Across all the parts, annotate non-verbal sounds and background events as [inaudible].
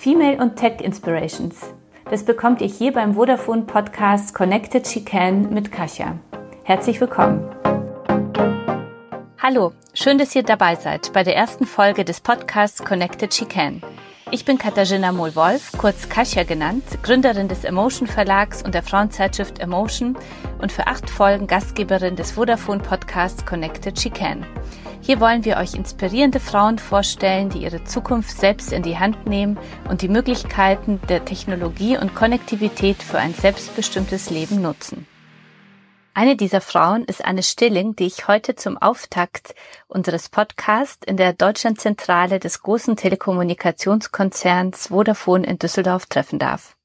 Female und Tech Inspirations. Das bekommt ihr hier beim Vodafone Podcast Connected She Can mit Kasia. Herzlich willkommen. Hallo, schön, dass ihr dabei seid bei der ersten Folge des Podcasts Connected She Can. Ich bin Katharina Mohl-Wolf, kurz Kasia genannt, Gründerin des Emotion Verlags und der Frauenzeitschrift Emotion und für acht Folgen Gastgeberin des Vodafone Podcasts Connected She Can. Hier wollen wir euch inspirierende Frauen vorstellen, die ihre Zukunft selbst in die Hand nehmen und die Möglichkeiten der Technologie und Konnektivität für ein selbstbestimmtes Leben nutzen. Eine dieser Frauen ist Anne Stilling, die ich heute zum Auftakt unseres Podcasts in der Deutschlandzentrale des großen Telekommunikationskonzerns Vodafone in Düsseldorf treffen darf.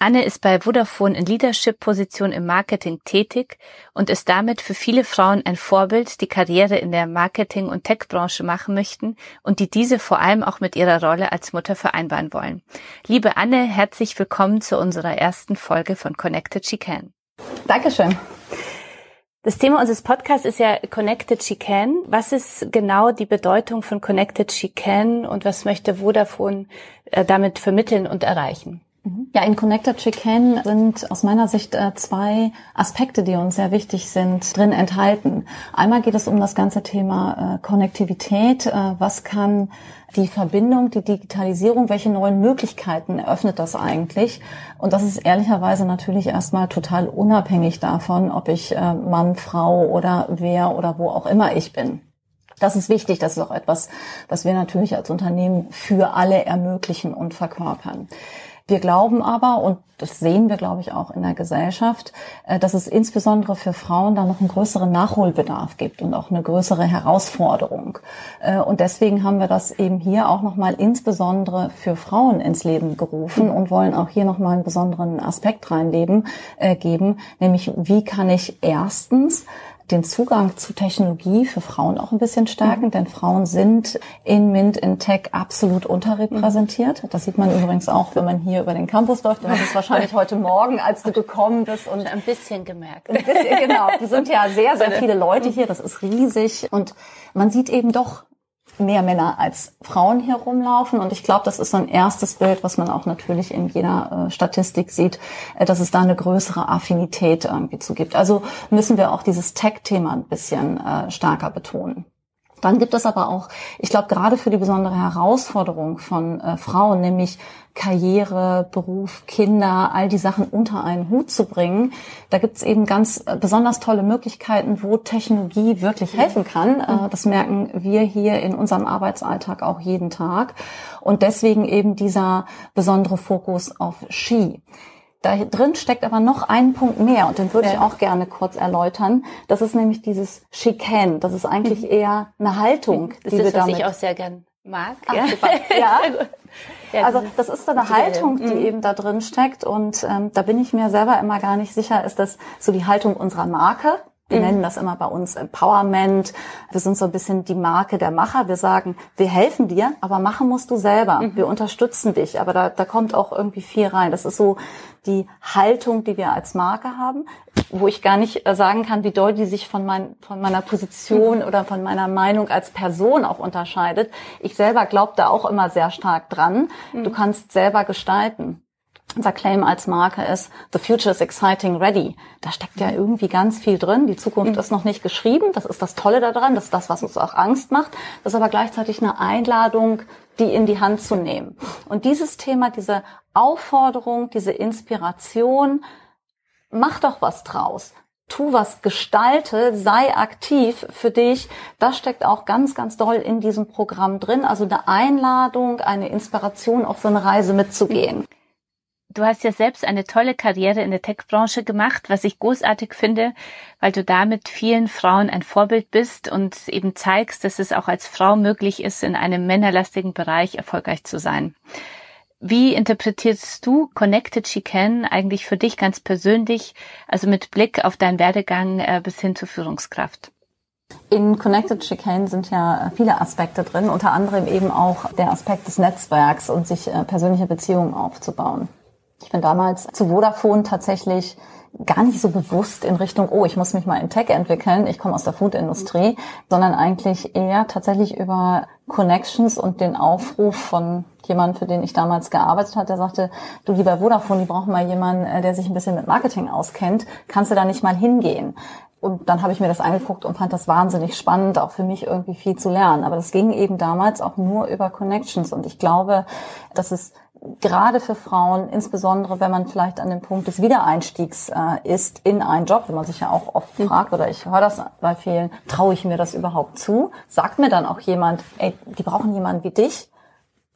Anne ist bei Vodafone in Leadership-Position im Marketing tätig und ist damit für viele Frauen ein Vorbild, die Karriere in der Marketing- und Tech-Branche machen möchten und die diese vor allem auch mit ihrer Rolle als Mutter vereinbaren wollen. Liebe Anne, herzlich willkommen zu unserer ersten Folge von Connected She Can. Dankeschön. Das Thema unseres Podcasts ist ja Connected She Can. Was ist genau die Bedeutung von Connected She Can und was möchte Vodafone äh, damit vermitteln und erreichen? Mhm. Ja, in Connected Chicken sind aus meiner Sicht äh, zwei Aspekte, die uns sehr wichtig sind, drin enthalten. Einmal geht es um das ganze Thema äh, Konnektivität. Äh, was kann die Verbindung, die Digitalisierung, welche neuen Möglichkeiten eröffnet das eigentlich? Und das ist ehrlicherweise natürlich erstmal total unabhängig davon, ob ich Mann, Frau oder wer oder wo auch immer ich bin. Das ist wichtig, das ist auch etwas, was wir natürlich als Unternehmen für alle ermöglichen und verkörpern. Wir glauben aber, und das sehen wir, glaube ich, auch in der Gesellschaft, äh, dass es insbesondere für Frauen da noch einen größeren Nachholbedarf gibt und auch eine größere Herausforderung. Äh, und deswegen haben wir das eben hier auch nochmal insbesondere für Frauen ins Leben gerufen und wollen auch hier nochmal einen besonderen Aspekt reinleben, äh, geben, nämlich wie kann ich erstens den Zugang zu Technologie für Frauen auch ein bisschen stärken, mhm. denn Frauen sind in MINT, in Tech absolut unterrepräsentiert. Das sieht man übrigens auch, wenn man hier über den Campus läuft. Du hast es wahrscheinlich [laughs] heute Morgen, als du gekommen bist. Und ein bisschen gemerkt. Ein bisschen, genau. Die sind ja sehr, sehr viele Leute hier. Das ist riesig. Und man sieht eben doch mehr Männer als Frauen hier rumlaufen. Und ich glaube, das ist so ein erstes Bild, was man auch natürlich in jeder äh, Statistik sieht, äh, dass es da eine größere Affinität irgendwie zu gibt. Also müssen wir auch dieses Tech-Thema ein bisschen äh, stärker betonen. Dann gibt es aber auch, ich glaube, gerade für die besondere Herausforderung von äh, Frauen, nämlich Karriere, Beruf, Kinder, all die Sachen unter einen Hut zu bringen. Da gibt es eben ganz äh, besonders tolle Möglichkeiten, wo Technologie wirklich helfen kann. Äh, das merken wir hier in unserem Arbeitsalltag auch jeden Tag. Und deswegen eben dieser besondere Fokus auf Ski. Da drin steckt aber noch ein Punkt mehr und den würde ja. ich auch gerne kurz erläutern. Das ist nämlich dieses Chicane. Das ist eigentlich mhm. eher eine Haltung, das die ist, wir damit. Was ich auch sehr gern mag. Ach, [laughs] ja. ja. ja. also das ist so eine Haltung, die mhm. eben da drin steckt und ähm, da bin ich mir selber immer gar nicht sicher, ist das so die Haltung unserer Marke? Wir mhm. nennen das immer bei uns Empowerment. Wir sind so ein bisschen die Marke der Macher. Wir sagen, wir helfen dir, aber machen musst du selber. Mhm. Wir unterstützen dich. Aber da, da kommt auch irgendwie viel rein. Das ist so die Haltung, die wir als Marke haben, wo ich gar nicht äh, sagen kann, wie doll die sich von, mein, von meiner Position mhm. oder von meiner Meinung als Person auch unterscheidet. Ich selber glaube da auch immer sehr stark dran. Mhm. Du kannst selber gestalten unser Claim als Marke ist, the future is exciting, ready. Da steckt ja irgendwie ganz viel drin. Die Zukunft mhm. ist noch nicht geschrieben. Das ist das Tolle daran. Das ist das, was uns auch Angst macht. Das ist aber gleichzeitig eine Einladung, die in die Hand zu nehmen. Und dieses Thema, diese Aufforderung, diese Inspiration, mach doch was draus. Tu was, gestalte, sei aktiv für dich. Das steckt auch ganz, ganz doll in diesem Programm drin. Also eine Einladung, eine Inspiration, auf so eine Reise mitzugehen. Du hast ja selbst eine tolle Karriere in der Tech-Branche gemacht, was ich großartig finde, weil du damit vielen Frauen ein Vorbild bist und eben zeigst, dass es auch als Frau möglich ist, in einem männerlastigen Bereich erfolgreich zu sein. Wie interpretierst du Connected Chicane eigentlich für dich ganz persönlich, also mit Blick auf deinen Werdegang äh, bis hin zur Führungskraft? In Connected Chicane sind ja viele Aspekte drin, unter anderem eben auch der Aspekt des Netzwerks und sich äh, persönliche Beziehungen aufzubauen. Ich bin damals zu Vodafone tatsächlich gar nicht so bewusst in Richtung, oh, ich muss mich mal in Tech entwickeln, ich komme aus der Food-Industrie, sondern eigentlich eher tatsächlich über Connections und den Aufruf von jemandem, für den ich damals gearbeitet habe, der sagte, du lieber Vodafone, die brauchen mal jemanden, äh, der sich ein bisschen mit Marketing auskennt. Kannst du da nicht mal hingehen? Und dann habe ich mir das angeguckt und fand das wahnsinnig spannend, auch für mich irgendwie viel zu lernen. Aber das ging eben damals auch nur über Connections. Und ich glaube, dass es gerade für Frauen, insbesondere wenn man vielleicht an dem Punkt des Wiedereinstiegs äh, ist in einen Job, wenn man sich ja auch oft mhm. fragt, oder ich höre das bei vielen, traue ich mir das überhaupt zu? Sagt mir dann auch jemand, ey, die brauchen jemanden wie dich?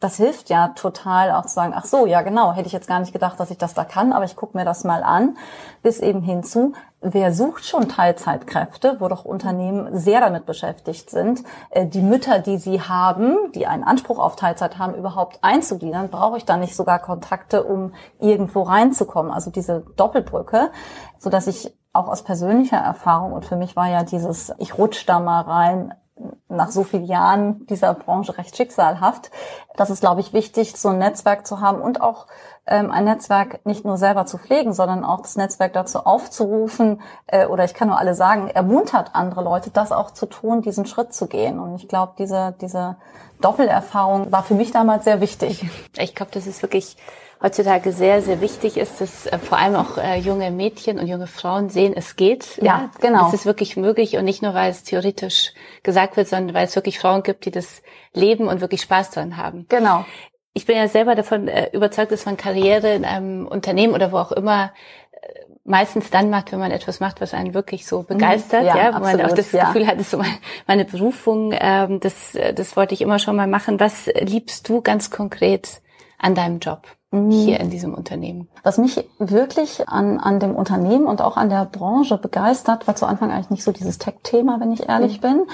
Das hilft ja total auch zu sagen, ach so, ja genau, hätte ich jetzt gar nicht gedacht, dass ich das da kann, aber ich gucke mir das mal an, bis eben hinzu, wer sucht schon Teilzeitkräfte, wo doch Unternehmen sehr damit beschäftigt sind, äh, die Mütter, die sie haben, die einen Anspruch auf Teilzeit haben, überhaupt einzugliedern, brauche ich dann nicht sogar Kontakte, um irgendwo reinzukommen, also diese Doppelbrücke, so dass ich auch aus persönlicher Erfahrung und für mich war ja dieses, ich rutsch da mal rein, nach so vielen Jahren dieser Branche recht schicksalhaft. Das ist, glaube ich, wichtig, so ein Netzwerk zu haben und auch ähm, ein Netzwerk nicht nur selber zu pflegen, sondern auch das Netzwerk dazu aufzurufen, äh, oder ich kann nur alle sagen, ermuntert andere Leute, das auch zu tun, diesen Schritt zu gehen. Und ich glaube, diese, diese Doppelerfahrung war für mich damals sehr wichtig. Ich glaube, das ist wirklich heutzutage sehr, sehr wichtig ist, dass äh, vor allem auch äh, junge Mädchen und junge Frauen sehen, es geht. Ja, ja, genau. Es ist wirklich möglich und nicht nur, weil es theoretisch gesagt wird, sondern weil es wirklich Frauen gibt, die das leben und wirklich Spaß dran haben. Genau. Ich bin ja selber davon äh, überzeugt, dass man Karriere in einem Unternehmen oder wo auch immer meistens dann macht, wenn man etwas macht, was einen wirklich so begeistert, ja, ja wo absolut, man auch das ja. Gefühl hat, das ist so meine Berufung, ähm, das, das wollte ich immer schon mal machen. Was liebst du ganz konkret an deinem Job? Hier in diesem Unternehmen. Was mich wirklich an, an dem Unternehmen und auch an der Branche begeistert, war zu Anfang eigentlich nicht so dieses Tech-Thema, wenn ich ehrlich mhm. bin.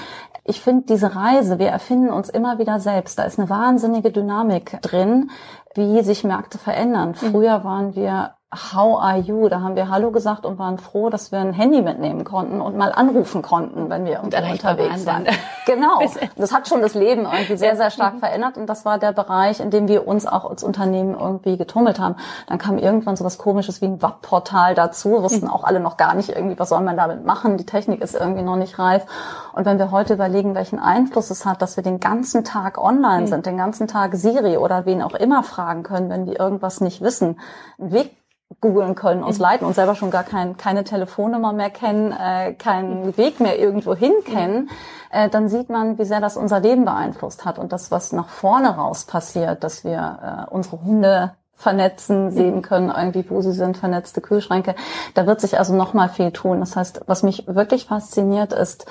Ich finde diese Reise, wir erfinden uns immer wieder selbst. Da ist eine wahnsinnige Dynamik drin, wie sich Märkte verändern. Mhm. Früher waren wir How are you? Da haben wir Hallo gesagt und waren froh, dass wir ein Handy mitnehmen konnten und mal anrufen konnten, wenn wir unterwegs waren. [laughs] Genau. [laughs] Das hat schon das Leben irgendwie sehr, sehr stark verändert und das war der Bereich, in dem wir uns auch als Unternehmen irgendwie getummelt haben. Dann kam irgendwann so was Komisches wie ein Webportal dazu, wussten mhm. auch alle noch gar nicht irgendwie, was soll man damit machen. Die Technik ist irgendwie noch nicht reif. Und wenn wir heute überlegen, welchen Einfluss es hat, dass wir den ganzen Tag online mhm. sind, den ganzen Tag Siri oder wen auch immer fragen können, wenn wir irgendwas nicht wissen, ein Weg googeln können, uns mhm. leiten und selber schon gar kein, keine Telefonnummer mehr kennen, äh, keinen mhm. Weg mehr irgendwo hin mhm. kennen, äh, dann sieht man, wie sehr das unser Leben beeinflusst hat und das, was nach vorne raus passiert, dass wir äh, unsere Hunde vernetzen, sehen können, irgendwie, wo sie sind, vernetzte Kühlschränke. Da wird sich also noch mal viel tun. Das heißt, was mich wirklich fasziniert, ist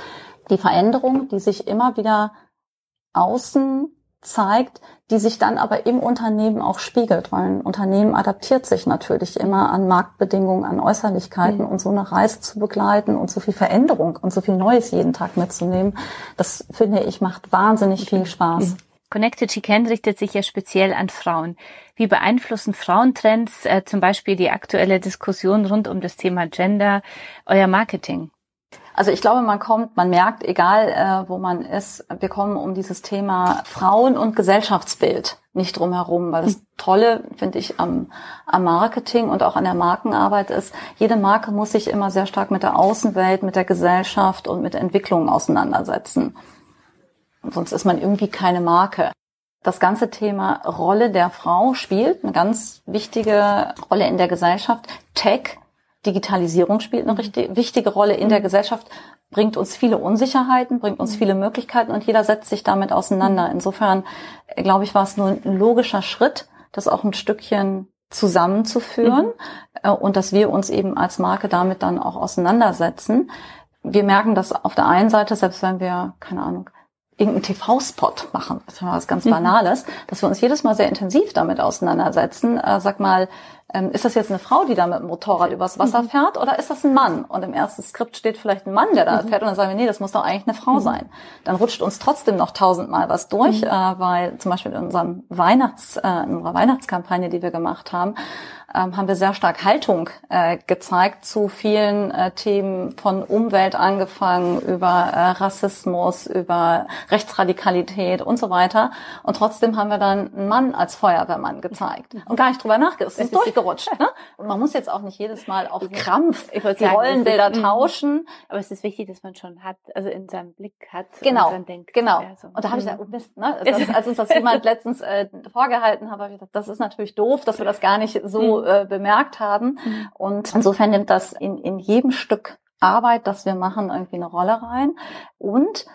die Veränderung, die sich immer wieder außen zeigt, die sich dann aber im Unternehmen auch spiegelt, weil ein Unternehmen adaptiert sich natürlich immer an Marktbedingungen, an Äußerlichkeiten mhm. und so eine Reise zu begleiten und so viel Veränderung und so viel Neues jeden Tag mitzunehmen, das finde ich macht wahnsinnig viel Spaß. Mhm. Connected Chicken richtet sich ja speziell an Frauen. Wie beeinflussen Frauentrends, äh, zum Beispiel die aktuelle Diskussion rund um das Thema Gender, euer Marketing? Also ich glaube, man kommt, man merkt, egal äh, wo man ist, wir kommen um dieses Thema Frauen und Gesellschaftsbild nicht drum herum, weil das. Tolle, finde ich, am, am Marketing und auch an der Markenarbeit ist, jede Marke muss sich immer sehr stark mit der Außenwelt, mit der Gesellschaft und mit Entwicklungen auseinandersetzen. Sonst ist man irgendwie keine Marke. Das ganze Thema Rolle der Frau spielt eine ganz wichtige Rolle in der Gesellschaft. Tech Digitalisierung spielt eine richtig, wichtige Rolle in der mhm. Gesellschaft, bringt uns viele Unsicherheiten, bringt uns mhm. viele Möglichkeiten und jeder setzt sich damit auseinander. Mhm. Insofern, äh, glaube ich, war es nur ein logischer Schritt, das auch ein Stückchen zusammenzuführen mhm. und dass wir uns eben als Marke damit dann auch auseinandersetzen. Wir merken das auf der einen Seite, selbst wenn wir, keine Ahnung, irgendeinen TV-Spot machen, das ist was ganz Banales, dass wir uns jedes Mal sehr intensiv damit auseinandersetzen. Äh, sag mal, ähm, ist das jetzt eine Frau, die da mit dem Motorrad übers Wasser mhm. fährt oder ist das ein Mann? Und im ersten Skript steht vielleicht ein Mann, der da mhm. fährt und dann sagen wir, nee, das muss doch eigentlich eine Frau mhm. sein. Dann rutscht uns trotzdem noch tausendmal was durch, mhm. äh, weil zum Beispiel in unserem Weihnachts, äh, in unserer Weihnachtskampagne, die wir gemacht haben, ähm, haben wir sehr stark Haltung äh, gezeigt zu vielen äh, Themen von Umwelt angefangen, über äh, Rassismus, über Rechtsradikalität und so weiter. Und trotzdem haben wir dann einen Mann als Feuerwehrmann gezeigt und gar nicht drüber nachgedacht. Es ist, durchgerutscht. Ne? Und man muss jetzt auch nicht jedes Mal auf Krampf die sagen, Rollenbilder tauschen. Aber es ist wichtig, dass man schon hat, also in seinem Blick hat. Genau, und dann denkt, genau. Ja, so. Und da habe ich gesagt, oh Mist, ne? [laughs] Das, als uns das jemand letztens äh, vorgehalten hat, habe ich gedacht, das ist natürlich doof, dass wir das gar nicht so äh, bemerkt haben. Und insofern nimmt das in, in jedem Stück Arbeit, das wir machen, irgendwie eine Rolle rein. Und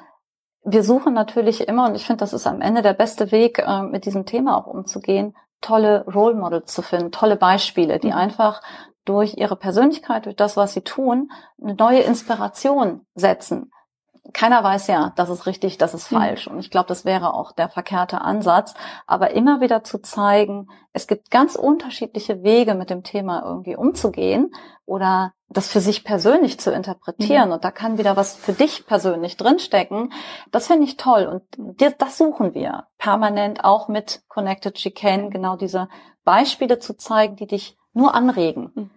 wir suchen natürlich immer, und ich finde, das ist am Ende der beste Weg, äh, mit diesem Thema auch umzugehen, tolle Role Models zu finden, tolle Beispiele, die mhm. einfach durch ihre Persönlichkeit, durch das, was sie tun, eine neue Inspiration setzen. Keiner weiß ja, das ist richtig, das ist mhm. falsch. Und ich glaube, das wäre auch der verkehrte Ansatz. Aber immer wieder zu zeigen, es gibt ganz unterschiedliche Wege, mit dem Thema irgendwie umzugehen oder das für sich persönlich zu interpretieren. Mhm. Und da kann wieder was für dich persönlich drinstecken. Das finde ich toll. Und das suchen wir permanent auch mit Connected Chicane, genau diese Beispiele zu zeigen, die dich nur anregen. Mhm.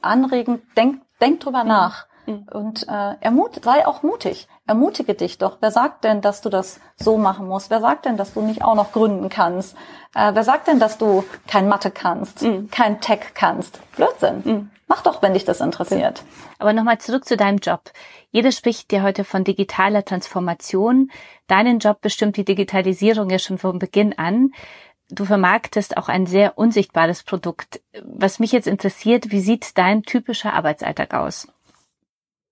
Anregen, denk, denk drüber mhm. nach. Mhm. Und äh, ermut, sei auch mutig. Ermutige dich doch. Wer sagt denn, dass du das so machen musst? Wer sagt denn, dass du nicht auch noch gründen kannst? Äh, wer sagt denn, dass du kein Mathe kannst, mhm. kein Tech kannst? Blödsinn. Mhm. Mach doch, wenn dich das interessiert. Aber nochmal zurück zu deinem Job. Jeder spricht dir heute von digitaler Transformation. Deinen Job bestimmt die Digitalisierung ja schon von Beginn an. Du vermarktest auch ein sehr unsichtbares Produkt. Was mich jetzt interessiert, wie sieht dein typischer Arbeitsalltag aus?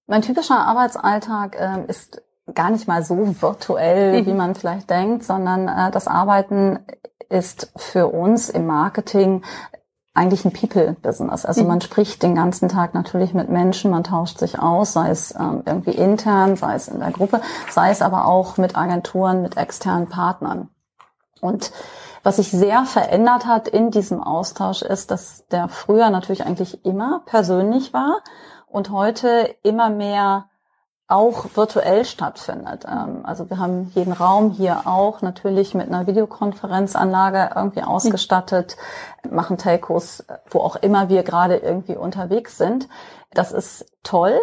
Mein typischer Arbeitsalltag äh, ist gar nicht mal so virtuell, mhm. [laughs] wie man vielleicht denkt, sondern äh, das Arbeiten ist für uns im Marketing eigentlich ein People-Business. Also mhm. man spricht den ganzen Tag natürlich mit Menschen, man tauscht sich aus, sei es ähm, irgendwie intern, sei es in der Gruppe, sei es aber auch mit Agenturen, mit externen Partnern. Und was sich sehr verändert hat in diesem Austausch ist, dass der früher natürlich eigentlich immer persönlich war und heute immer mehr auch virtuell stattfindet. Ähm, also wir haben jeden Raum hier auch natürlich mit einer Videokonferenzanlage irgendwie ausgestattet, machen Telcos, wo auch immer wir gerade irgendwie unterwegs sind. Das ist toll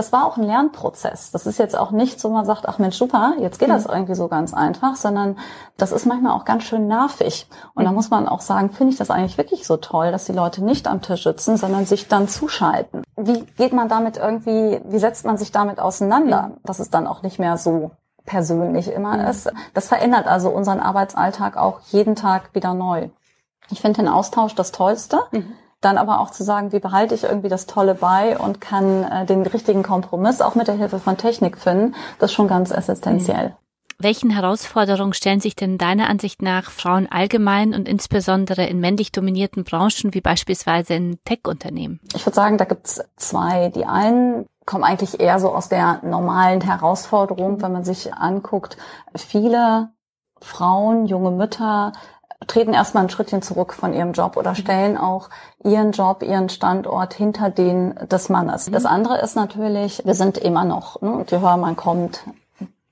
das war auch ein Lernprozess. Das ist jetzt auch nicht so, man sagt, ach Mensch, super, jetzt geht das mhm. irgendwie so ganz einfach, sondern das ist manchmal auch ganz schön nervig. Und mhm. da muss man auch sagen, finde ich das eigentlich wirklich so toll, dass die Leute nicht am Tisch sitzen, sondern sich dann zuschalten. Wie geht man damit irgendwie, wie setzt man sich damit auseinander, mhm. dass es dann auch nicht mehr so persönlich immer mhm. ist. Das verändert also unseren Arbeitsalltag auch jeden Tag wieder neu. Ich finde den Austausch das Tollste. Mhm dann aber auch zu sagen, wie behalte ich irgendwie das Tolle bei und kann äh, den richtigen Kompromiss auch mit der Hilfe von Technik finden, das ist schon ganz essentiell. Mhm. Welchen Herausforderungen stellen sich denn deiner Ansicht nach Frauen allgemein und insbesondere in männlich dominierten Branchen wie beispielsweise in Tech-Unternehmen? Ich würde sagen, da gibt's zwei. Die einen kommen eigentlich eher so aus der normalen Herausforderung, wenn man sich anguckt. Viele Frauen, junge Mütter treten erstmal ein Schrittchen zurück von ihrem Job oder stellen auch ihren Job, ihren Standort hinter den des Mannes. Das andere ist natürlich, wir sind immer noch, ne, je höher man kommt,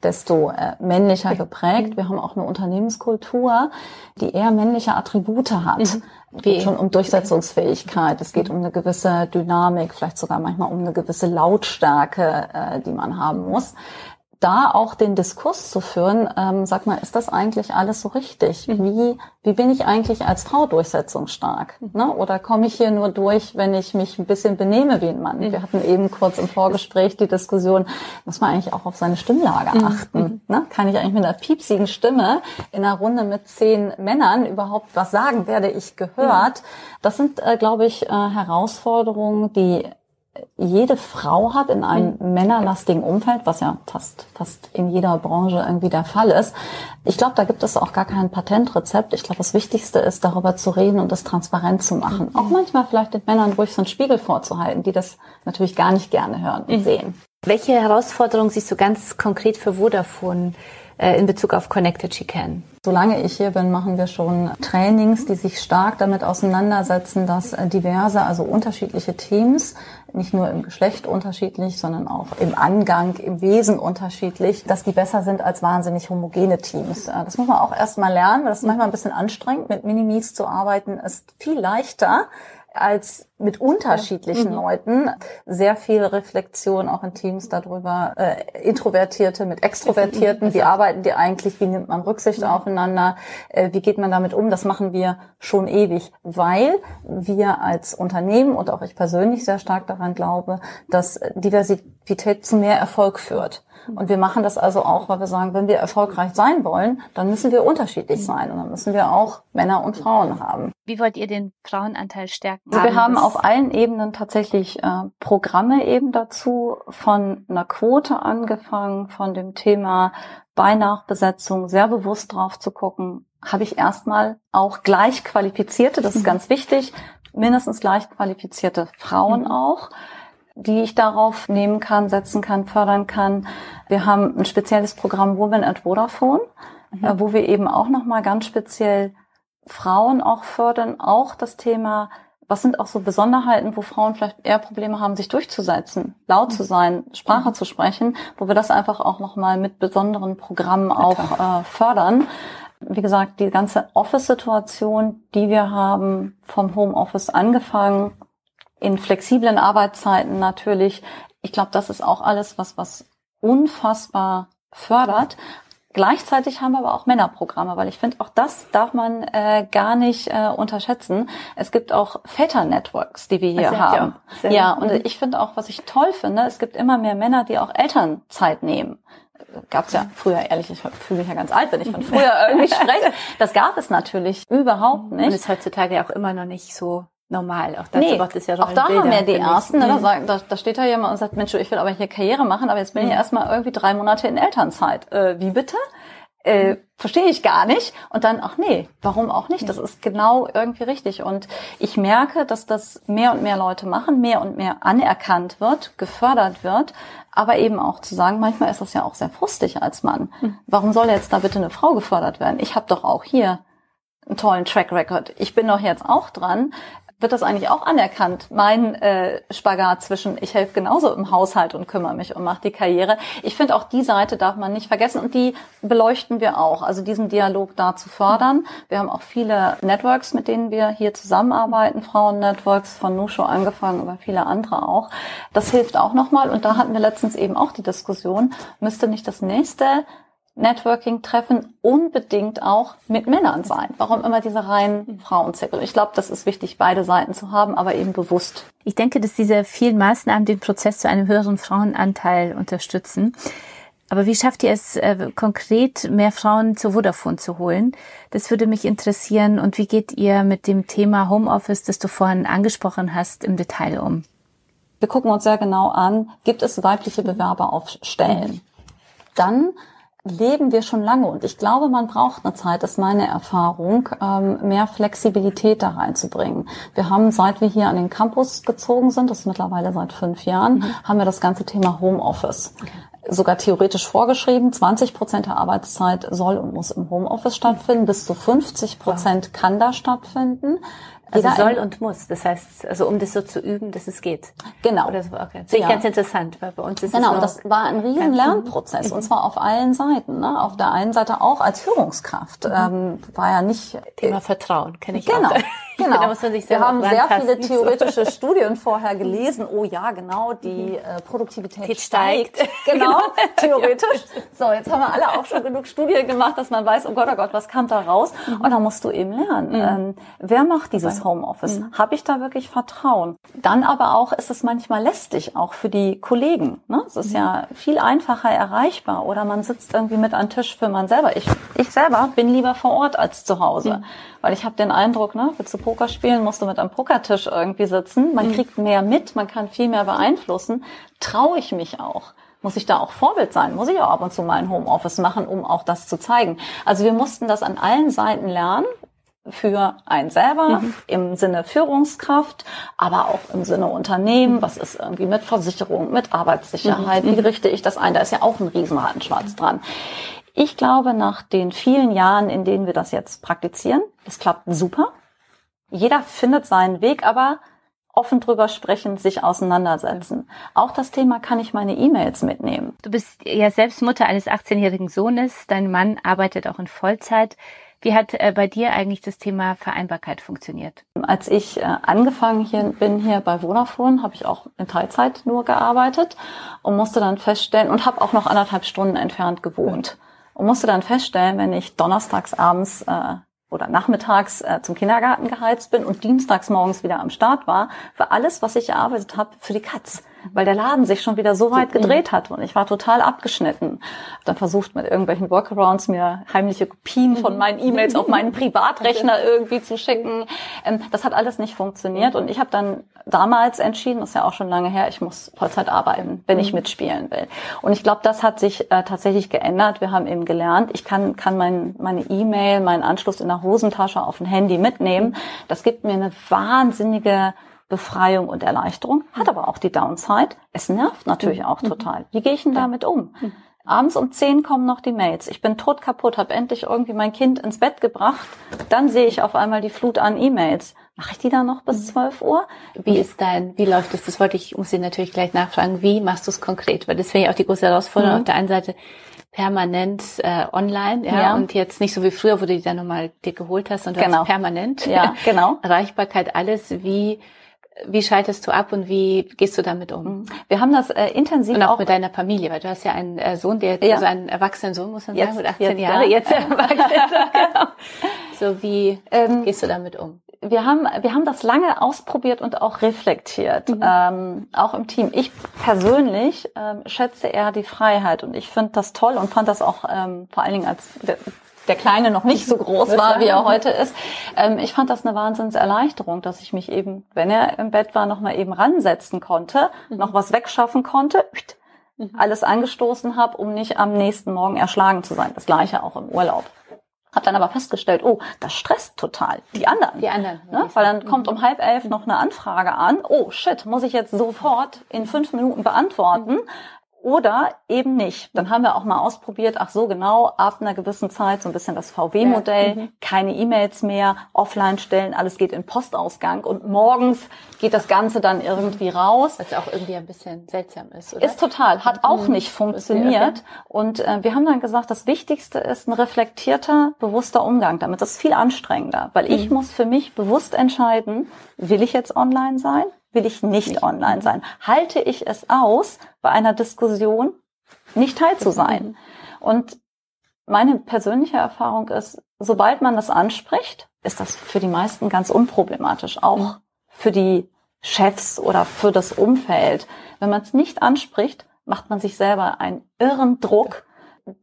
desto äh, männlicher geprägt. Wir haben auch eine Unternehmenskultur, die eher männliche Attribute hat. Mhm. Es geht schon um Durchsetzungsfähigkeit, es geht um eine gewisse Dynamik, vielleicht sogar manchmal um eine gewisse Lautstärke, äh, die man haben muss da auch den Diskurs zu führen, ähm, sag mal, ist das eigentlich alles so richtig? Mhm. Wie, wie bin ich eigentlich als Frau durchsetzungsstark? Mhm. Ne? Oder komme ich hier nur durch, wenn ich mich ein bisschen benehme wie ein Mann? Mhm. Wir hatten eben kurz im Vorgespräch die Diskussion, muss man eigentlich auch auf seine Stimmlage achten? Ne? Kann ich eigentlich mit einer piepsigen Stimme in einer Runde mit zehn Männern überhaupt was sagen? Werde ich gehört? Das sind, äh, glaube ich, äh, Herausforderungen, die jede Frau hat in einem mhm. männerlastigen Umfeld, was ja fast, fast in jeder Branche irgendwie der Fall ist. Ich glaube, da gibt es auch gar kein Patentrezept. Ich glaube, das Wichtigste ist, darüber zu reden und das transparent zu machen. Mhm. Auch manchmal vielleicht den Männern ruhig so einen Spiegel vorzuhalten, die das natürlich gar nicht gerne hören und mhm. sehen. Welche Herausforderungen siehst du ganz konkret für Vodafone in Bezug auf Connected Chicane? Solange ich hier bin, machen wir schon Trainings, die sich stark damit auseinandersetzen, dass äh, diverse, also unterschiedliche Teams, nicht nur im Geschlecht unterschiedlich, sondern auch im Angang, im Wesen unterschiedlich, dass die besser sind als wahnsinnig homogene Teams. Äh, das muss man auch erstmal lernen, weil das ist manchmal ein bisschen anstrengend. Mit Minimis zu arbeiten ist viel leichter als mit unterschiedlichen mhm. Leuten. Sehr viel Reflexion auch in Teams darüber. Äh, Introvertierte mit Extrovertierten. Wie arbeiten die eigentlich? Wie nimmt man Rücksicht mhm. aufeinander? Äh, wie geht man damit um? Das machen wir schon ewig, weil wir als Unternehmen und auch ich persönlich sehr stark daran glaube, dass Diversität zu mehr Erfolg führt. Und wir machen das also auch, weil wir sagen, wenn wir erfolgreich sein wollen, dann müssen wir unterschiedlich sein und dann müssen wir auch Männer und Frauen haben. Wie wollt ihr den Frauenanteil stärken? Also wir haben auf allen Ebenen tatsächlich äh, Programme eben dazu, von einer Quote angefangen, von dem Thema Beinachbesetzung, sehr bewusst drauf zu gucken, habe ich erstmal auch gleich qualifizierte, das ist mhm. ganz wichtig, mindestens gleich qualifizierte Frauen mhm. auch die ich darauf nehmen kann, setzen kann, fördern kann. Wir haben ein spezielles Programm Women at Vodafone, mhm. Äh, wo wir eben auch nochmal ganz speziell Frauen auch fördern, auch das Thema was sind auch so Besonderheiten, wo Frauen vielleicht eher Probleme haben, sich durchzusetzen, laut zu sein, Sprache mhm. zu sprechen, wo wir das einfach auch nochmal mit besonderen Programmen auch äh, fördern. Wie gesagt, die ganze Office-Situation, die wir haben, vom Homeoffice angefangen, in flexiblen Arbeitszeiten natürlich. Ich glaube, das ist auch alles, was, was unfassbar fördert. Gleichzeitig haben wir aber auch Männerprogramme, weil ich finde, auch das darf man äh, gar nicht äh, unterschätzen. Es gibt auch Väter-Networks, die wir hier haben. Ja, ja, und ich finde auch, was ich toll finde, es gibt immer mehr Männer, die auch Elternzeit nehmen gab's ja früher, ehrlich, ich fühle mich ja ganz alt, wenn ich von früher [laughs] irgendwie spreche. Das gab es natürlich überhaupt nicht. Und ist heutzutage ja auch immer noch nicht so normal. Auch dazu nee, es ja auch da haben wir die ersten. Ne, da, da, da steht da jemand und sagt, Mensch, ich will aber hier Karriere machen, aber jetzt bin mhm. ich erstmal irgendwie drei Monate in Elternzeit. Äh, wie bitte? Äh, verstehe ich gar nicht. Und dann, ach nee, warum auch nicht? Das ist genau irgendwie richtig. Und ich merke, dass das mehr und mehr Leute machen, mehr und mehr anerkannt wird, gefördert wird. Aber eben auch zu sagen, manchmal ist das ja auch sehr frustig als Mann. Mhm. Warum soll jetzt da bitte eine Frau gefördert werden? Ich habe doch auch hier einen tollen Track Record. Ich bin doch jetzt auch dran wird das eigentlich auch anerkannt? Mein äh, Spagat zwischen, ich helfe genauso im Haushalt und kümmere mich und mache die Karriere. Ich finde auch die Seite darf man nicht vergessen und die beleuchten wir auch. Also diesen Dialog da zu fördern. Wir haben auch viele Networks, mit denen wir hier zusammenarbeiten, Frauen-Networks von Nusho angefangen, aber viele andere auch. Das hilft auch nochmal. Und da hatten wir letztens eben auch die Diskussion, müsste nicht das nächste Networking-Treffen unbedingt auch mit Männern sein. Warum immer diese reinen Frauenzirkel? Ich glaube, das ist wichtig, beide Seiten zu haben, aber eben bewusst. Ich denke, dass diese vielen Maßnahmen den Prozess zu einem höheren Frauenanteil unterstützen. Aber wie schafft ihr es äh, konkret, mehr Frauen zu Vodafone zu holen? Das würde mich interessieren. Und wie geht ihr mit dem Thema Homeoffice, das du vorhin angesprochen hast, im Detail um? Wir gucken uns sehr genau an, gibt es weibliche Bewerber auf Stellen? Dann leben wir schon lange und ich glaube, man braucht eine Zeit, das ist meine Erfahrung, ähm, mehr Flexibilität da reinzubringen. Wir haben, seit wir hier an den Campus gezogen sind, das ist mittlerweile seit fünf Jahren, mhm. haben wir das ganze Thema Homeoffice. Okay sogar theoretisch vorgeschrieben. 20 Prozent der Arbeitszeit soll und muss im Homeoffice stattfinden. Bis zu 50 Prozent kann da stattfinden. Also soll und muss. Das heißt, also um das so zu üben, dass es geht. Genau. Oder so, okay. Das ja. ganz interessant, weil bei uns ist Genau, und das war ein riesen Lernprozess. Und zwar auf allen Seiten. Ne? Auf der einen Seite auch als Führungskraft. Mhm. Ähm, war ja nicht... Thema Vertrauen, kenne ich genau. auch. [laughs] Genau. da muss man sich Wir haben sehr viele theoretische so. [laughs] Studien vorher gelesen. Oh ja, genau, die äh, Produktivität steigt. steigt. [laughs] Genau, genau, theoretisch. So, jetzt haben wir alle auch schon genug Studien gemacht, dass man weiß, oh Gott, oh Gott, was kam da raus? Mhm. Und da musst du eben lernen. Mhm. Ähm, wer macht dieses Homeoffice? Mhm. Habe ich da wirklich Vertrauen? Dann aber auch ist es manchmal lästig, auch für die Kollegen. Ne? Es ist mhm. ja viel einfacher erreichbar. Oder man sitzt irgendwie mit am Tisch für man selber. Ich, ich selber bin lieber vor Ort als zu Hause. Mhm. Weil ich habe den Eindruck, ne, willst du Poker spielen, musst du mit am Pokertisch irgendwie sitzen. Man mhm. kriegt mehr mit, man kann viel mehr beeinflussen. Traue ich mich auch? Muss ich da auch Vorbild sein? Muss ich auch ab und zu mal ein Homeoffice machen, um auch das zu zeigen? Also wir mussten das an allen Seiten lernen für einen selber mhm. im Sinne Führungskraft, aber auch im Sinne Unternehmen. Mhm. Was ist irgendwie mit Versicherung, mit Arbeitssicherheit? Mhm. Wie richte ich das ein? Da ist ja auch ein Riesenratenschwarz dran. Ich glaube, nach den vielen Jahren, in denen wir das jetzt praktizieren, es klappt super. Jeder findet seinen Weg, aber offen drüber sprechen, sich auseinandersetzen. Auch das Thema, kann ich meine E-Mails mitnehmen? Du bist ja selbst Mutter eines 18-jährigen Sohnes. Dein Mann arbeitet auch in Vollzeit. Wie hat äh, bei dir eigentlich das Thema Vereinbarkeit funktioniert? Als ich äh, angefangen hier, bin hier bei Vodafone, habe ich auch in Teilzeit nur gearbeitet und musste dann feststellen und habe auch noch anderthalb Stunden entfernt gewohnt und musste dann feststellen, wenn ich donnerstags abends äh, oder nachmittags äh, zum Kindergarten geheizt bin und dienstags morgens wieder am Start war, war alles, was ich erarbeitet habe, für die Katz weil der Laden sich schon wieder so weit gedreht hat und ich war total abgeschnitten. Hab dann versucht mit irgendwelchen Workarounds mir heimliche Kopien von mhm. meinen E-Mails auf meinen [laughs] Privatrechner irgendwie zu schicken. Ähm, das hat alles nicht funktioniert und ich habe dann damals entschieden, das ist ja auch schon lange her, ich muss Vollzeit arbeiten, wenn ich mhm. mitspielen will. Und ich glaube, das hat sich äh, tatsächlich geändert. Wir haben eben gelernt, ich kann, kann mein, meine E-Mail, meinen Anschluss in der Hosentasche auf ein Handy mitnehmen. Das gibt mir eine wahnsinnige Befreiung und Erleichterung, hat aber auch die Downside. Es nervt natürlich auch mhm. total. Wie gehe ich denn damit um? Mhm. Abends um zehn kommen noch die Mails. Ich bin tot kaputt, habe endlich irgendwie mein Kind ins Bett gebracht. Dann sehe ich auf einmal die Flut an E-Mails. Mache ich die dann noch bis 12 mhm. Uhr? Wie ist dein, wie läuft es? Das wollte ich, muss ich natürlich gleich nachfragen. Wie machst du es konkret? Weil das wäre ja auch die große Herausforderung. Mhm. Auf der einen Seite permanent äh, online, ja, ja, und jetzt nicht so wie früher, wo du die dann nochmal dir geholt hast, sondern genau. permanent. Ja, [laughs] genau. Erreichbarkeit, alles. Wie wie schaltest du ab und wie gehst du damit um? Mhm. Wir haben das äh, intensiv und auch, auch, mit deiner Familie, weil du hast ja einen äh, Sohn, der ja. also einen erwachsenen Sohn, muss man jetzt, sagen, mit 18 jetzt, Jahre, ja. jetzt [laughs] erwachsen. genau. So wie ähm, gehst du damit um? Wir haben wir haben das lange ausprobiert und auch reflektiert, mhm. ähm, auch im Team. Ich persönlich ähm, schätze eher die Freiheit und ich finde das toll und fand das auch ähm, vor allen Dingen als der Kleine noch nicht so groß war, wie er heute ist. Ähm, ich fand das eine Wahnsinnserleichterung, dass ich mich eben, wenn er im Bett war, noch mal eben ransetzen konnte, mhm. noch was wegschaffen konnte, mhm. alles angestoßen habe, um nicht am nächsten Morgen erschlagen zu sein. Das gleiche auch im Urlaub. Hab dann aber festgestellt, oh, das stresst total die anderen. Die anderen. Ne? Weil dann kommt um halb elf noch eine Anfrage an. Oh shit, muss ich jetzt sofort in fünf Minuten beantworten. Mhm oder eben nicht. Dann haben wir auch mal ausprobiert, ach so genau, ab einer gewissen Zeit so ein bisschen das VW-Modell, ja, mhm. keine E-Mails mehr, offline stellen, alles geht in Postausgang und morgens geht das Ganze dann irgendwie raus. Was auch irgendwie ein bisschen seltsam ist, oder? Ist total, hat auch mhm. nicht funktioniert. Und äh, wir haben dann gesagt, das Wichtigste ist ein reflektierter, bewusster Umgang damit. Das ist viel anstrengender, weil ich mhm. muss für mich bewusst entscheiden, will ich jetzt online sein? Will ich nicht online sein? Halte ich es aus, bei einer Diskussion nicht teil zu sein? Und meine persönliche Erfahrung ist, sobald man das anspricht, ist das für die meisten ganz unproblematisch, auch mhm. für die Chefs oder für das Umfeld. Wenn man es nicht anspricht, macht man sich selber einen irren Druck,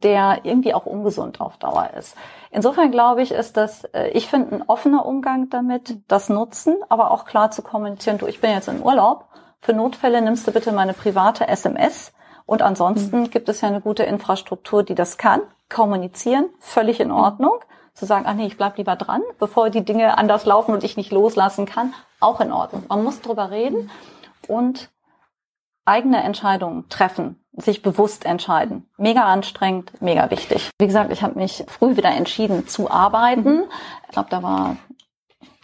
der irgendwie auch ungesund auf Dauer ist. Insofern glaube ich, ist das, äh, ich finde, ein offener Umgang damit, das Nutzen, aber auch klar zu kommunizieren, du, ich bin jetzt im Urlaub, für Notfälle nimmst du bitte meine private SMS und ansonsten mhm. gibt es ja eine gute Infrastruktur, die das kann, kommunizieren, völlig in Ordnung. Zu sagen, ach nee, ich bleib lieber dran, bevor die Dinge anders laufen und ich nicht loslassen kann, auch in Ordnung. Man muss drüber reden und eigene Entscheidungen treffen sich bewusst entscheiden. Mega anstrengend, mega wichtig. Wie gesagt, ich habe mich früh wieder entschieden zu arbeiten. Ich glaube, da war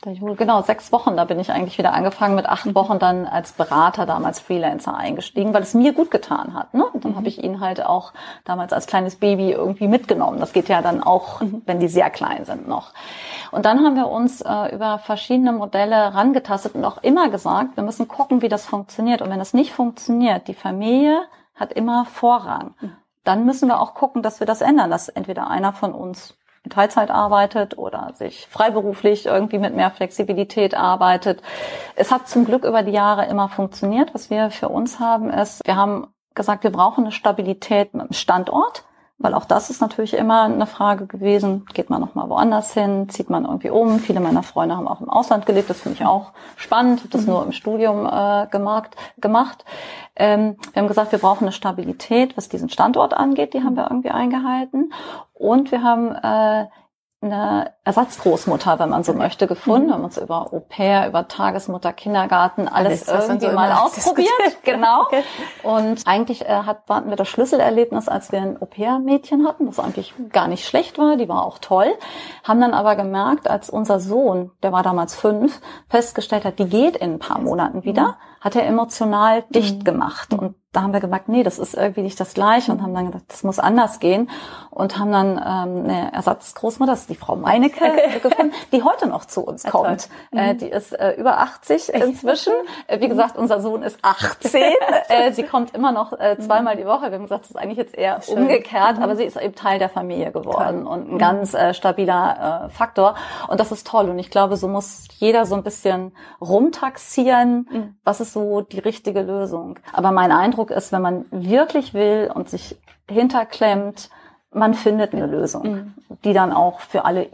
genau sechs Wochen, da bin ich eigentlich wieder angefangen, mit acht Wochen dann als Berater, damals Freelancer eingestiegen, weil es mir gut getan hat. Ne? Und dann mhm. habe ich ihn halt auch damals als kleines Baby irgendwie mitgenommen. Das geht ja dann auch, mhm. wenn die sehr klein sind noch. Und dann haben wir uns äh, über verschiedene Modelle rangetastet und auch immer gesagt, wir müssen gucken, wie das funktioniert. Und wenn das nicht funktioniert, die Familie hat immer Vorrang. Dann müssen wir auch gucken, dass wir das ändern, dass entweder einer von uns in Teilzeit arbeitet oder sich freiberuflich irgendwie mit mehr Flexibilität arbeitet. Es hat zum Glück über die Jahre immer funktioniert. Was wir für uns haben, ist, wir haben gesagt, wir brauchen eine Stabilität mit dem Standort. Weil auch das ist natürlich immer eine Frage gewesen. Geht man nochmal woanders hin? Zieht man irgendwie um? Viele meiner Freunde haben auch im Ausland gelebt. Das finde ich auch spannend. Habe das mhm. nur im Studium äh, gemacht. gemacht. Ähm, wir haben gesagt, wir brauchen eine Stabilität, was diesen Standort angeht. Die haben wir irgendwie eingehalten. Und wir haben äh, eine Ersatzgroßmutter, wenn man so möchte, gefunden. Mhm. Wir haben uns über Au pair, über Tagesmutter, Kindergarten, alles, alles irgendwie so mal [laughs] ausprobiert. genau. Okay. Und eigentlich äh, hat, hatten wir das Schlüsselerlebnis, als wir ein Au pair-Mädchen hatten, das eigentlich gar nicht schlecht war, die war auch toll. Haben dann aber gemerkt, als unser Sohn, der war damals fünf, festgestellt hat, die geht in ein paar Monaten wieder, hat er emotional dicht mhm. gemacht. Und da haben wir gemerkt, nee, das ist irgendwie nicht das Gleiche und haben dann gedacht, das muss anders gehen und haben dann ähm, eine Ersatzgroßmutter, das ist die Frau Meinecke, gefunden, die heute noch zu uns [laughs] kommt. Äh, mhm. die ist äh, über 80 inzwischen. Äh, wie gesagt, unser Sohn ist 18. [laughs] äh, sie kommt immer noch äh, zweimal die Woche. Wir haben gesagt, das ist eigentlich jetzt eher Schön. umgekehrt, mhm. aber sie ist eben Teil der Familie geworden toll. und ein mhm. ganz äh, stabiler äh, Faktor. Und das ist toll. Und ich glaube, so muss jeder so ein bisschen rumtaxieren, mhm. was ist so die richtige Lösung. Aber mein Eindruck Eindruck ist, wenn man wirklich will und sich hinterklemmt, man findet eine Lösung, mhm. die dann auch für alle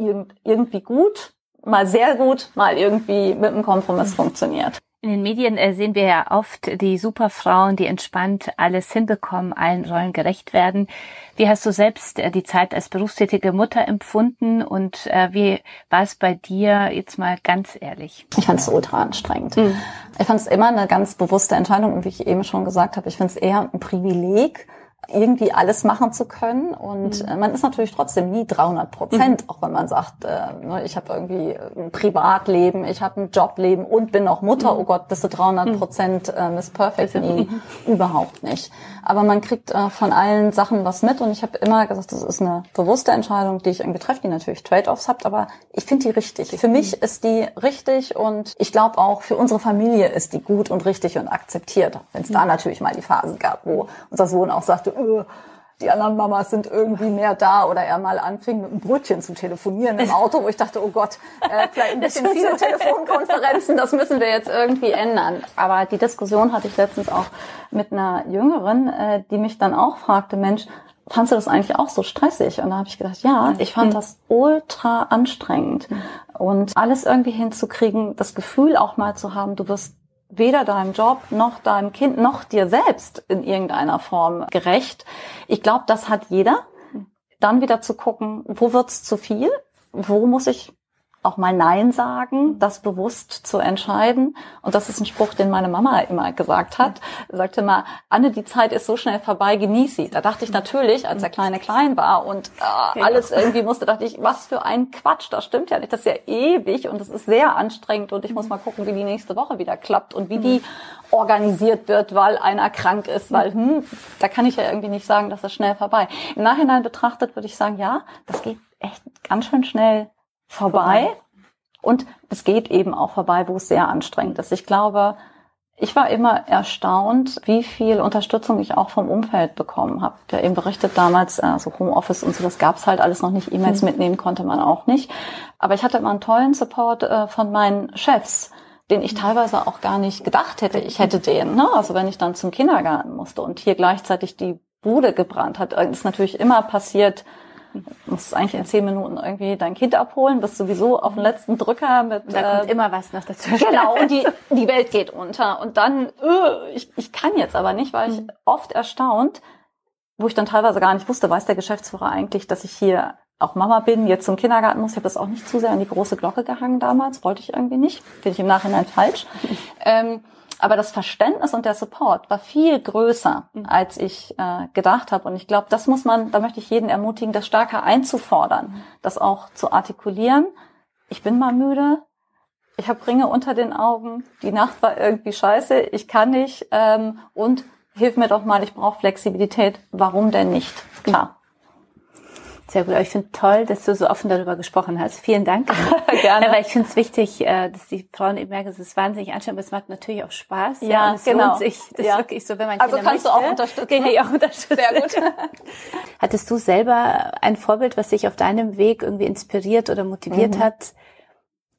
irgendwie gut, mal sehr gut, mal irgendwie mit einem Kompromiss mhm. funktioniert. In den Medien äh, sehen wir ja oft die Superfrauen, die entspannt alles hinbekommen, allen Rollen gerecht werden. Wie hast du selbst äh, die Zeit als berufstätige Mutter empfunden und äh, wie war es bei dir jetzt mal ganz ehrlich? Ich fand es ultra anstrengend. Mhm. Ich fand es immer eine ganz bewusste Entscheidung und wie ich eben schon gesagt habe, ich finde es eher ein Privileg, irgendwie alles machen zu können. Und mhm. man ist natürlich trotzdem nie 300 Prozent, mhm. auch wenn man sagt, äh, ne, ich habe irgendwie ein Privatleben, ich habe ein Jobleben und bin auch Mutter. Mhm. Oh Gott, bist du 300 Prozent äh, Miss Perfect? Nee, überhaupt nicht. Aber man kriegt äh, von allen Sachen was mit und ich habe immer gesagt, das ist eine bewusste Entscheidung, die ich irgendwie treffe, die natürlich Trade-offs hat, aber ich finde die richtig. Für mich mhm. ist die richtig und ich glaube auch für unsere Familie ist die gut und richtig und akzeptiert. Wenn es da mhm. natürlich mal die Phasen gab, wo unser Sohn auch sagte, öh, die anderen Mamas sind irgendwie mehr da oder er mal anfing mit einem Brötchen zu telefonieren im Auto, wo ich dachte, oh Gott, äh, vielleicht ein bisschen viele [laughs] Telefonkonferenzen, das müssen wir jetzt irgendwie ändern. Aber die Diskussion hatte ich letztens auch mit einer Jüngeren, äh, die mich dann auch fragte, Mensch, fandst du das eigentlich auch so stressig? Und da habe ich gedacht, ja, ich fand das ultra anstrengend. Und alles irgendwie hinzukriegen, das Gefühl auch mal zu haben, du wirst weder deinem Job noch deinem Kind noch dir selbst in irgendeiner Form gerecht. Ich glaube, das hat jeder. Dann wieder zu gucken, wo wird's zu viel? Wo muss ich auch mal Nein sagen, das bewusst zu entscheiden. Und das ist ein Spruch, den meine Mama immer gesagt hat. Sie sagte immer, Anne, die Zeit ist so schnell vorbei, genieß sie. Da dachte ich natürlich, als der Kleine klein war und äh, alles irgendwie musste, dachte ich, was für ein Quatsch, das stimmt ja nicht. Das ist ja ewig und es ist sehr anstrengend und ich muss mal gucken, wie die nächste Woche wieder klappt und wie die organisiert wird, weil einer krank ist, weil hm, da kann ich ja irgendwie nicht sagen, dass es schnell vorbei. Im Nachhinein betrachtet würde ich sagen, ja, das geht echt ganz schön schnell vorbei. Und es geht eben auch vorbei, wo es sehr anstrengend ist. Ich glaube, ich war immer erstaunt, wie viel Unterstützung ich auch vom Umfeld bekommen habe. Der eben berichtet damals, also Homeoffice und so, das gab's halt alles noch nicht. E-Mails mhm. mitnehmen konnte man auch nicht. Aber ich hatte immer einen tollen Support äh, von meinen Chefs, den ich teilweise auch gar nicht gedacht hätte, ich hätte den. Ne? Also wenn ich dann zum Kindergarten musste und hier gleichzeitig die Bude gebrannt hat, ist natürlich immer passiert, musst eigentlich in zehn Minuten irgendwie dein Kind abholen, bist sowieso auf den letzten Drücker mit. Da kommt äh, immer was noch dazu. Genau, und die, [laughs] die Welt geht unter. Und dann, äh, ich, ich kann jetzt aber nicht, weil ich mhm. oft erstaunt, wo ich dann teilweise gar nicht wusste, weiß der Geschäftsführer eigentlich, dass ich hier auch Mama bin, jetzt zum Kindergarten muss. Ich habe das auch nicht zu sehr an die große Glocke gehangen damals, wollte ich irgendwie nicht. Finde ich im Nachhinein falsch. [laughs] ähm, aber das Verständnis und der Support war viel größer, mhm. als ich äh, gedacht habe. Und ich glaube, das muss man, da möchte ich jeden ermutigen, das stärker einzufordern, mhm. das auch zu artikulieren. Ich bin mal müde, ich habe Ringe unter den Augen, die Nacht war irgendwie scheiße, ich kann nicht ähm, und hilf mir doch mal, ich brauche Flexibilität. Warum denn nicht? Klar. Sehr gut. Aber ich finde toll, dass du so offen darüber gesprochen hast. Vielen Dank. [laughs] Gerne. Aber ich finde es wichtig, äh, dass die Frauen eben merken, es ist wahnsinnig anstrengend, aber es macht natürlich auch Spaß. Ja, ja es genau. sich. Das ja. ist wirklich so, wenn man Also kannst möchte, du auch unterstützen. Kann ich auch unterstützen. Sehr gut. [laughs] Hattest du selber ein Vorbild, was dich auf deinem Weg irgendwie inspiriert oder motiviert mhm. hat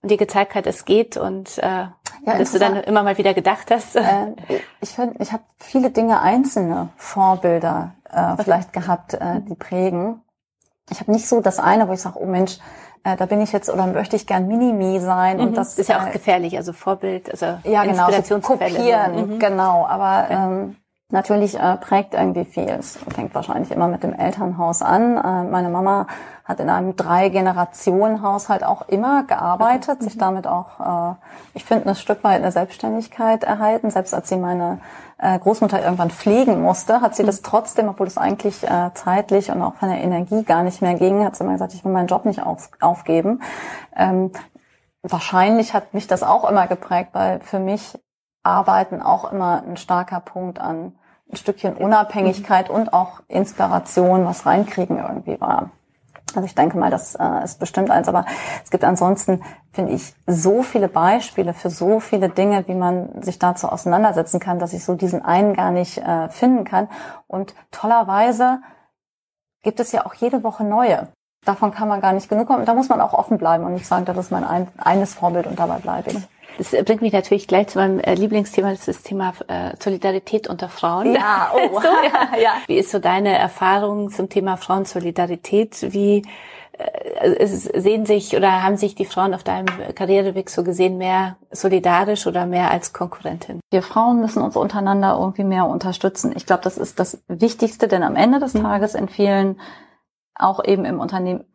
und dir gezeigt hat, es geht und äh, ja, dass du dann immer mal wieder gedacht hast? Äh, [laughs] ich finde, ich habe viele Dinge einzelne Vorbilder äh, vielleicht gehabt, äh, die prägen ich habe nicht so das eine, wo ich sage, oh Mensch, äh, da bin ich jetzt oder möchte ich gern Minimi sein mhm. und das ist ja auch äh, gefährlich, also Vorbild, also ja genau, so kopieren, mhm. genau, aber ähm, natürlich äh, prägt irgendwie viel. Es fängt wahrscheinlich immer mit dem Elternhaus an. Äh, meine Mama hat in einem Drei-Generationen-Haushalt auch immer gearbeitet, okay. sich mhm. damit auch, äh, ich finde, ein Stück weit eine Selbstständigkeit erhalten. Selbst als sie meine Großmutter irgendwann pflegen musste, hat sie das mhm. trotzdem, obwohl es eigentlich äh, zeitlich und auch von der Energie gar nicht mehr ging, hat sie immer gesagt, ich will meinen Job nicht auf, aufgeben. Ähm, wahrscheinlich hat mich das auch immer geprägt, weil für mich Arbeiten auch immer ein starker Punkt an ein Stückchen Unabhängigkeit und auch Inspiration, was reinkriegen irgendwie war. Also ich denke mal, das äh, ist bestimmt eins. Aber es gibt ansonsten, finde ich, so viele Beispiele für so viele Dinge, wie man sich dazu auseinandersetzen kann, dass ich so diesen einen gar nicht äh, finden kann. Und tollerweise gibt es ja auch jede Woche neue. Davon kann man gar nicht genug kommen. Da muss man auch offen bleiben und nicht sagen, das ist mein ein, eines Vorbild und dabei bleibe ich. Das bringt mich natürlich gleich zu meinem äh, Lieblingsthema, das ist das Thema äh, Solidarität unter Frauen. Ja, oh. [laughs] so, [laughs] ja, ja. Wie ist so deine Erfahrung zum Thema Frauensolidarität? Wie äh, sehen sich oder haben sich die Frauen auf deinem Karriereweg so gesehen mehr solidarisch oder mehr als Konkurrentin? Wir Frauen müssen uns untereinander irgendwie mehr unterstützen. Ich glaube, das ist das Wichtigste, denn am Ende des mhm. Tages in vielen, auch eben im Unternehmen,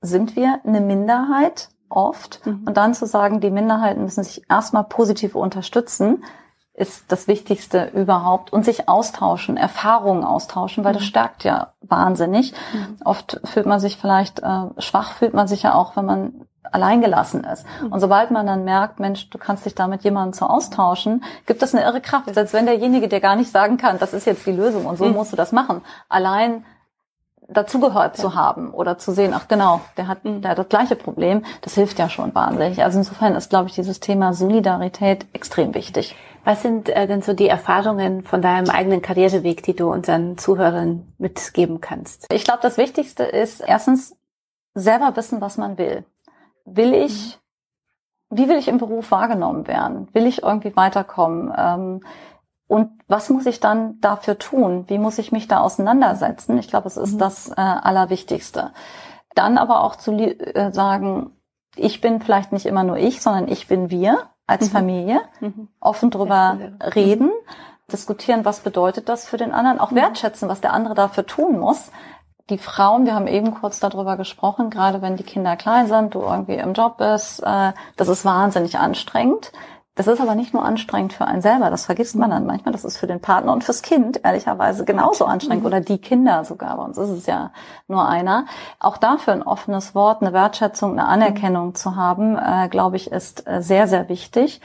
sind wir eine Minderheit oft. Mhm. Und dann zu sagen, die Minderheiten müssen sich erstmal positiv unterstützen, ist das Wichtigste überhaupt. Und sich austauschen, Erfahrungen austauschen, weil mhm. das stärkt ja wahnsinnig. Mhm. Oft fühlt man sich vielleicht äh, schwach, fühlt man sich ja auch, wenn man alleingelassen ist. Mhm. Und sobald man dann merkt, Mensch, du kannst dich da mit jemandem zu austauschen, gibt das eine irre Kraft. Selbst wenn derjenige dir gar nicht sagen kann, das ist jetzt die Lösung und so mhm. musst du das machen. Allein dazugehört ja. zu haben oder zu sehen, ach genau, der hat, der hat das gleiche Problem, das hilft ja schon wahnsinnig. Also insofern ist, glaube ich, dieses Thema Solidarität extrem wichtig. Was sind äh, denn so die Erfahrungen von deinem eigenen Karriereweg, die du unseren Zuhörern mitgeben kannst? Ich glaube, das Wichtigste ist erstens selber wissen, was man will. Will ich, mhm. wie will ich im Beruf wahrgenommen werden? Will ich irgendwie weiterkommen? Ähm, und was muss ich dann dafür tun? Wie muss ich mich da auseinandersetzen? Ich glaube, es ist mhm. das äh, Allerwichtigste. Dann aber auch zu äh, sagen, ich bin vielleicht nicht immer nur ich, sondern ich bin wir als mhm. Familie. Mhm. Offen drüber reden, diskutieren, was bedeutet das für den anderen, auch mhm. wertschätzen, was der andere dafür tun muss. Die Frauen, wir haben eben kurz darüber gesprochen, gerade wenn die Kinder klein sind, du irgendwie im Job bist, äh, das ist wahnsinnig anstrengend. Das ist aber nicht nur anstrengend für einen selber, das vergisst man dann manchmal. Das ist für den Partner und fürs Kind ehrlicherweise genauso anstrengend mhm. oder die Kinder sogar. Bei uns ist es ja nur einer. Auch dafür ein offenes Wort, eine Wertschätzung, eine Anerkennung zu haben, äh, glaube ich, ist äh, sehr, sehr wichtig.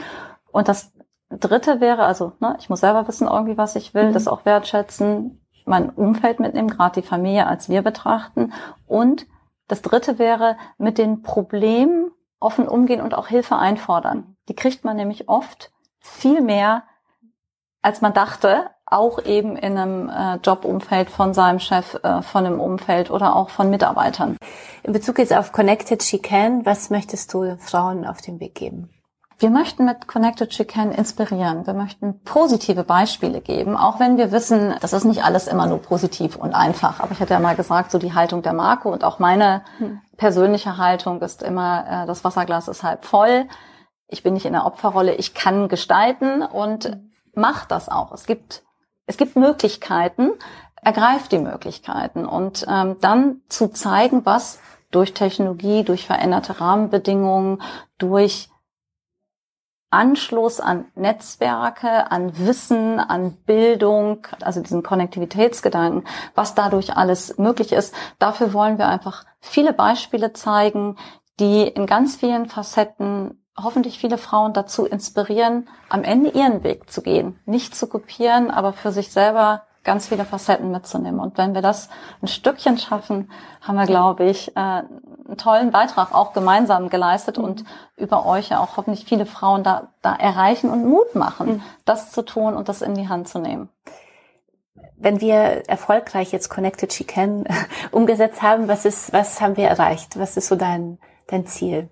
Und das Dritte wäre, also ne, ich muss selber wissen irgendwie, was ich will, mhm. das auch wertschätzen, mein Umfeld mitnehmen, gerade die Familie als wir betrachten. Und das Dritte wäre, mit den Problemen offen umgehen und auch Hilfe einfordern. Die kriegt man nämlich oft viel mehr, als man dachte, auch eben in einem äh, Jobumfeld von seinem Chef, äh, von einem Umfeld oder auch von Mitarbeitern. In Bezug jetzt auf Connected She Can, was möchtest du Frauen auf den Weg geben? Wir möchten mit Connected Can inspirieren. Wir möchten positive Beispiele geben, auch wenn wir wissen, das ist nicht alles immer nur positiv und einfach. Aber ich hatte ja mal gesagt, so die Haltung der Marke und auch meine hm. persönliche Haltung ist immer, äh, das Wasserglas ist halb voll ich bin nicht in der Opferrolle, ich kann gestalten und mach das auch. Es gibt, es gibt Möglichkeiten, ergreift die Möglichkeiten und ähm, dann zu zeigen, was durch Technologie, durch veränderte Rahmenbedingungen, durch Anschluss an Netzwerke, an Wissen, an Bildung, also diesen Konnektivitätsgedanken, was dadurch alles möglich ist. Dafür wollen wir einfach viele Beispiele zeigen, die in ganz vielen Facetten hoffentlich viele Frauen dazu inspirieren, am Ende ihren Weg zu gehen. Nicht zu kopieren, aber für sich selber ganz viele Facetten mitzunehmen. Und wenn wir das ein Stückchen schaffen, haben wir, glaube ich, äh, einen tollen Beitrag auch gemeinsam geleistet mhm. und über euch ja auch hoffentlich viele Frauen da, da erreichen und Mut machen, mhm. das zu tun und das in die Hand zu nehmen. Wenn wir erfolgreich jetzt Connected She Can [laughs] umgesetzt haben, was ist, was haben wir erreicht? Was ist so dein, dein Ziel?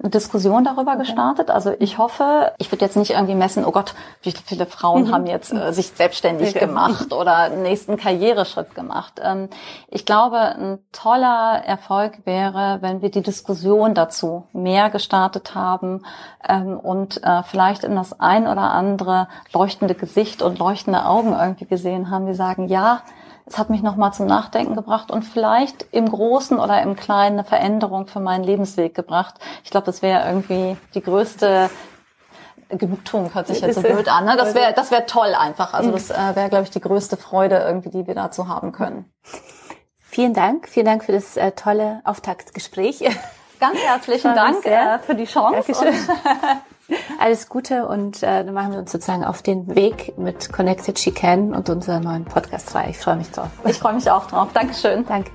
Eine Diskussion darüber okay. gestartet. Also ich hoffe, ich würde jetzt nicht irgendwie messen, oh Gott, wie viele Frauen mhm. haben jetzt äh, sich selbstständig okay. gemacht oder einen nächsten Karriereschritt gemacht. Ähm, ich glaube, ein toller Erfolg wäre, wenn wir die Diskussion dazu mehr gestartet haben ähm, und äh, vielleicht in das ein oder andere leuchtende Gesicht und leuchtende Augen irgendwie gesehen haben, die sagen, ja, es hat mich nochmal zum Nachdenken gebracht und vielleicht im Großen oder im Kleinen eine Veränderung für meinen Lebensweg gebracht. Ich glaube, das wäre irgendwie die größte Genugtuung hört sich jetzt so blöd an. Ne? Das wäre das wäre toll einfach. Also das äh, wäre, glaube ich, die größte Freude irgendwie, die wir dazu haben können. Vielen Dank. Vielen Dank für das äh, tolle Auftaktgespräch. Ganz herzlichen Dank äh, für die Chance. [laughs] Alles Gute und äh, dann machen wir uns sozusagen auf den Weg mit Connected She Can und unserer neuen Podcast-Reihe. Ich freue mich drauf. Ich freue mich auch drauf. Dankeschön. Danke.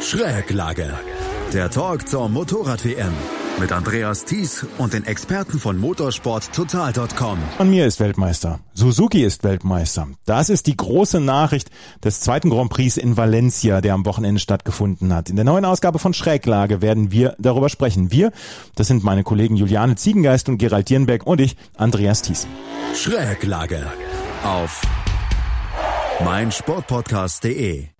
Schräglage. Der Talk zur Motorrad-WM mit Andreas Thies und den Experten von motorsporttotal.com. Von mir ist Weltmeister. Suzuki ist Weltmeister. Das ist die große Nachricht des zweiten Grand Prix in Valencia, der am Wochenende stattgefunden hat. In der neuen Ausgabe von Schräglage werden wir darüber sprechen. Wir, das sind meine Kollegen Juliane Ziegengeist und Gerald Dierenbeck und ich, Andreas Thies. Schräglage auf meinsportpodcast.de